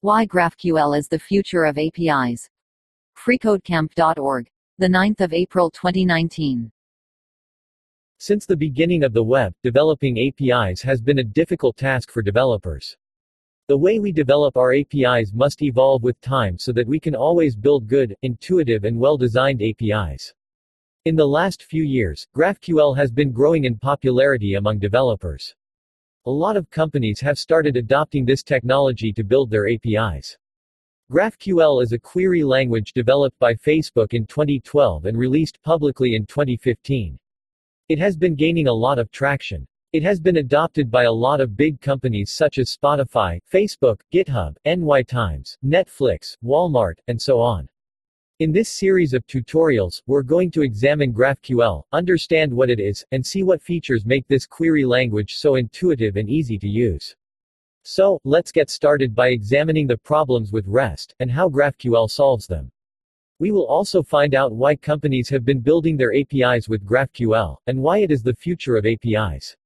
Why GraphQL is the future of APIs. freecodecamp.org. The 9th of April 2019. Since the beginning of the web, developing APIs has been a difficult task for developers. The way we develop our APIs must evolve with time so that we can always build good, intuitive and well-designed APIs. In the last few years, GraphQL has been growing in popularity among developers. A lot of companies have started adopting this technology to build their APIs. GraphQL is a query language developed by Facebook in 2012 and released publicly in 2015. It has been gaining a lot of traction. It has been adopted by a lot of big companies such as Spotify, Facebook, GitHub, NY Times, Netflix, Walmart, and so on. In this series of tutorials, we're going to examine GraphQL, understand what it is, and see what features make this query language so intuitive and easy to use. So, let's get started by examining the problems with REST, and how GraphQL solves them. We will also find out why companies have been building their APIs with GraphQL, and why it is the future of APIs.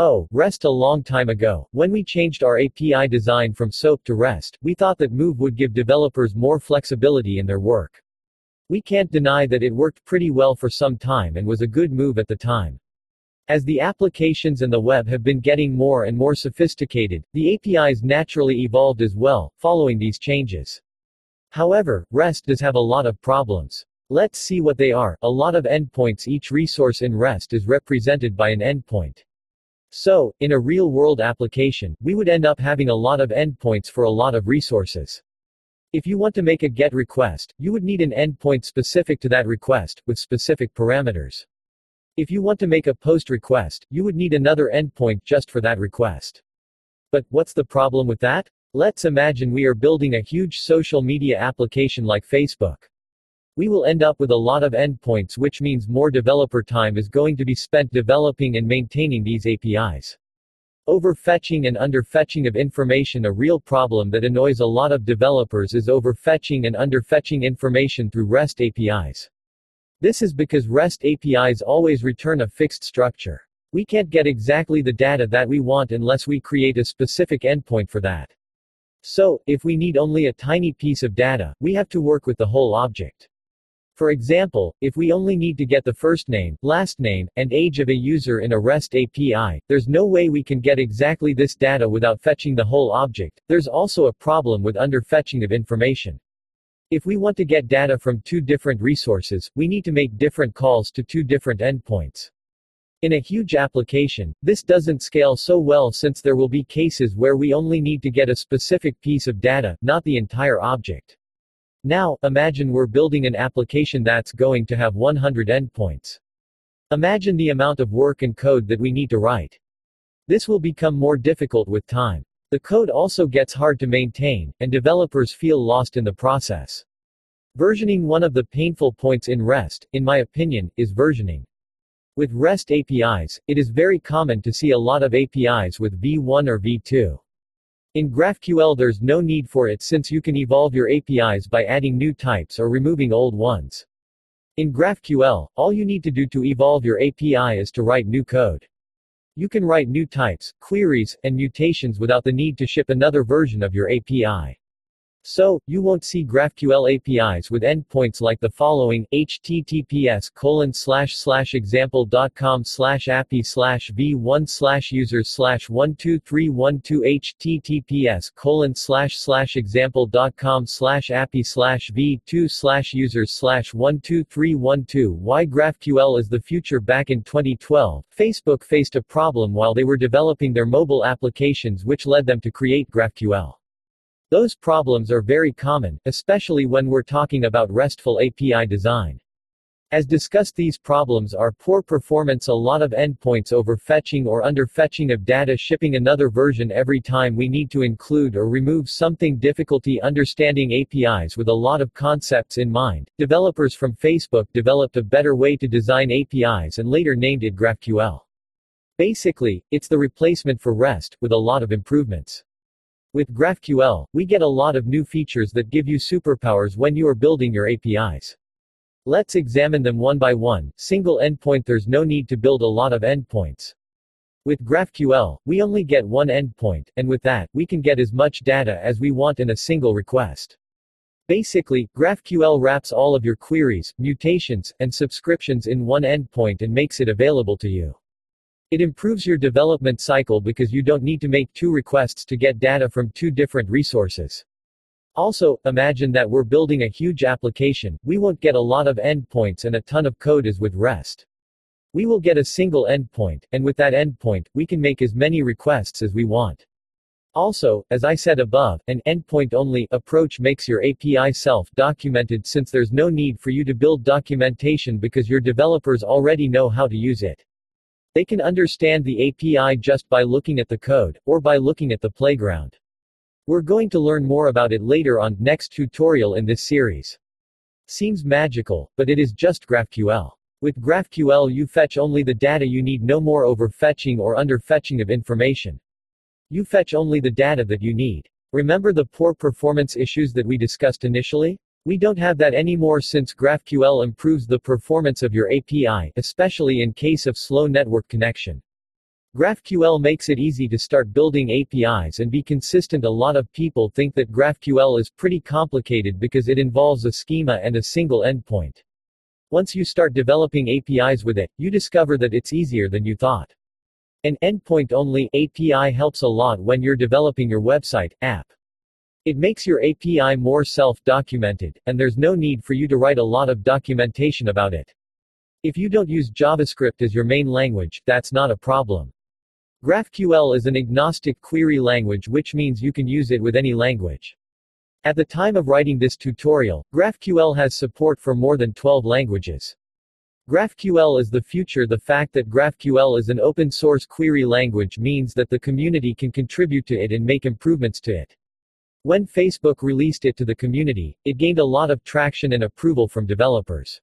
Oh, REST a long time ago, when we changed our API design from SOAP to REST, we thought that Move would give developers more flexibility in their work. We can't deny that it worked pretty well for some time and was a good move at the time. As the applications and the web have been getting more and more sophisticated, the APIs naturally evolved as well, following these changes. However, REST does have a lot of problems. Let's see what they are. A lot of endpoints Each resource in REST is represented by an endpoint. So, in a real-world application, we would end up having a lot of endpoints for a lot of resources. If you want to make a GET request, you would need an endpoint specific to that request, with specific parameters. If you want to make a POST request, you would need another endpoint just for that request. But, what's the problem with that? Let's imagine we are building a huge social media application like Facebook. We will end up with a lot of endpoints which means more developer time is going to be spent developing and maintaining these APIs. Overfetching and underfetching of information A real problem that annoys a lot of developers is overfetching and underfetching information through REST APIs. This is because REST APIs always return a fixed structure. We can't get exactly the data that we want unless we create a specific endpoint for that. So, if we need only a tiny piece of data, we have to work with the whole object. For example, if we only need to get the first name, last name, and age of a user in a REST API, there's no way we can get exactly this data without fetching the whole object. There's also a problem with underfetching of information. If we want to get data from two different resources, we need to make different calls to two different endpoints. In a huge application, this doesn't scale so well since there will be cases where we only need to get a specific piece of data, not the entire object. Now, imagine we're building an application that's going to have 100 endpoints. Imagine the amount of work and code that we need to write. This will become more difficult with time. The code also gets hard to maintain, and developers feel lost in the process. Versioning One of the painful points in REST, in my opinion, is versioning. With REST APIs, it is very common to see a lot of APIs with v1 or v2. In GraphQL there's no need for it since you can evolve your APIs by adding new types or removing old ones. In GraphQL, all you need to do to evolve your API is to write new code. You can write new types, queries, and mutations without the need to ship another version of your API. So, you won't see GraphQL APIs with endpoints like the following, https colon slash slash example.com slash API slash v1 slash users slash 12312 https colon slash slash example.com slash API slash v2 slash users slash 12312 Why GraphQL is the future Back in 2012, Facebook faced a problem while they were developing their mobile applications which led them to create GraphQL. Those problems are very common, especially when we're talking about RESTful API design. As discussed these problems are poor performance a lot of endpoints overfetching or underfetching of data shipping another version every time we need to include or remove something difficulty understanding APIs with a lot of concepts in mind. Developers from Facebook developed a better way to design APIs and later named it GraphQL. Basically, it's the replacement for REST, with a lot of improvements. With GraphQL, we get a lot of new features that give you superpowers when you are building your APIs. Let's examine them one by one. Single endpoint There's no need to build a lot of endpoints. With GraphQL, we only get one endpoint, and with that, we can get as much data as we want in a single request. Basically, GraphQL wraps all of your queries, mutations, and subscriptions in one endpoint and makes it available to you. It improves your development cycle because you don't need to make two requests to get data from two different resources. Also, imagine that we're building a huge application, we won't get a lot of endpoints and a ton of code as with REST. We will get a single endpoint, and with that endpoint, we can make as many requests as we want. Also, as I said above, an endpoint-only approach makes your API self-documented since there's no need for you to build documentation because your developers already know how to use it. They can understand the API just by looking at the code, or by looking at the playground. We're going to learn more about it later on, next tutorial in this series. Seems magical, but it is just GraphQL. With GraphQL you fetch only the data you need no more overfetching or underfetching of information. You fetch only the data that you need. Remember the poor performance issues that we discussed initially? We don't have that anymore since GraphQL improves the performance of your API, especially in case of slow network connection. GraphQL makes it easy to start building APIs and be consistent. A lot of people think that GraphQL is pretty complicated because it involves a schema and a single endpoint. Once you start developing APIs with it, you discover that it's easier than you thought. An endpoint only API helps a lot when you're developing your website, app. It makes your API more self documented, and there's no need for you to write a lot of documentation about it. If you don't use JavaScript as your main language, that's not a problem. GraphQL is an agnostic query language which means you can use it with any language. At the time of writing this tutorial, GraphQL has support for more than 12 languages. GraphQL is the future The fact that GraphQL is an open source query language means that the community can contribute to it and make improvements to it. When Facebook released it to the community, it gained a lot of traction and approval from developers.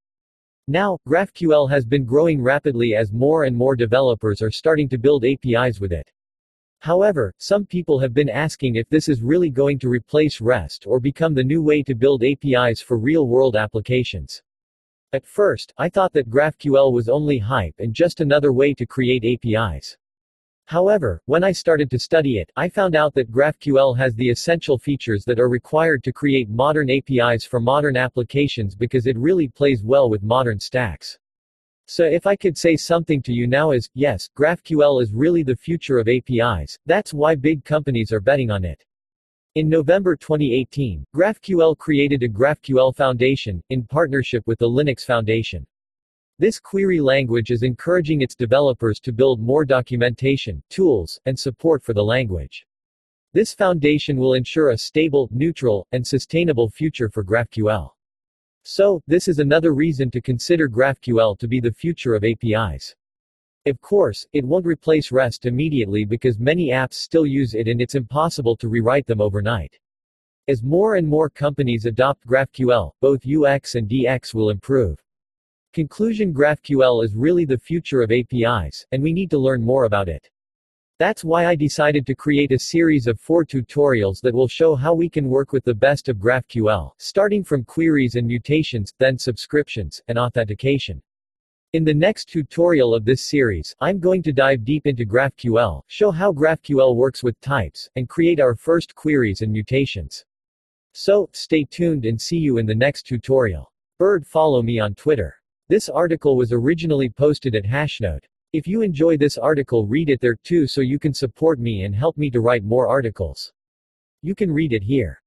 Now, GraphQL has been growing rapidly as more and more developers are starting to build APIs with it. However, some people have been asking if this is really going to replace REST or become the new way to build APIs for real-world applications. At first, I thought that GraphQL was only hype and just another way to create APIs. However, when I started to study it, I found out that GraphQL has the essential features that are required to create modern APIs for modern applications because it really plays well with modern stacks. So if I could say something to you now is, yes, GraphQL is really the future of APIs, that's why big companies are betting on it. In November 2018, GraphQL created a GraphQL Foundation, in partnership with the Linux Foundation. This query language is encouraging its developers to build more documentation, tools, and support for the language. This foundation will ensure a stable, neutral, and sustainable future for GraphQL. So, this is another reason to consider GraphQL to be the future of APIs. Of course, it won't replace REST immediately because many apps still use it and it's impossible to rewrite them overnight. As more and more companies adopt GraphQL, both UX and DX will improve. Conclusion GraphQL is really the future of APIs, and we need to learn more about it. That's why I decided to create a series of four tutorials that will show how we can work with the best of GraphQL, starting from queries and mutations, then subscriptions, and authentication. In the next tutorial of this series, I'm going to dive deep into GraphQL, show how GraphQL works with types, and create our first queries and mutations. So, stay tuned and see you in the next tutorial. Bird follow me on Twitter. This article was originally posted at Hashnode. If you enjoy this article read it there too so you can support me and help me to write more articles. You can read it here.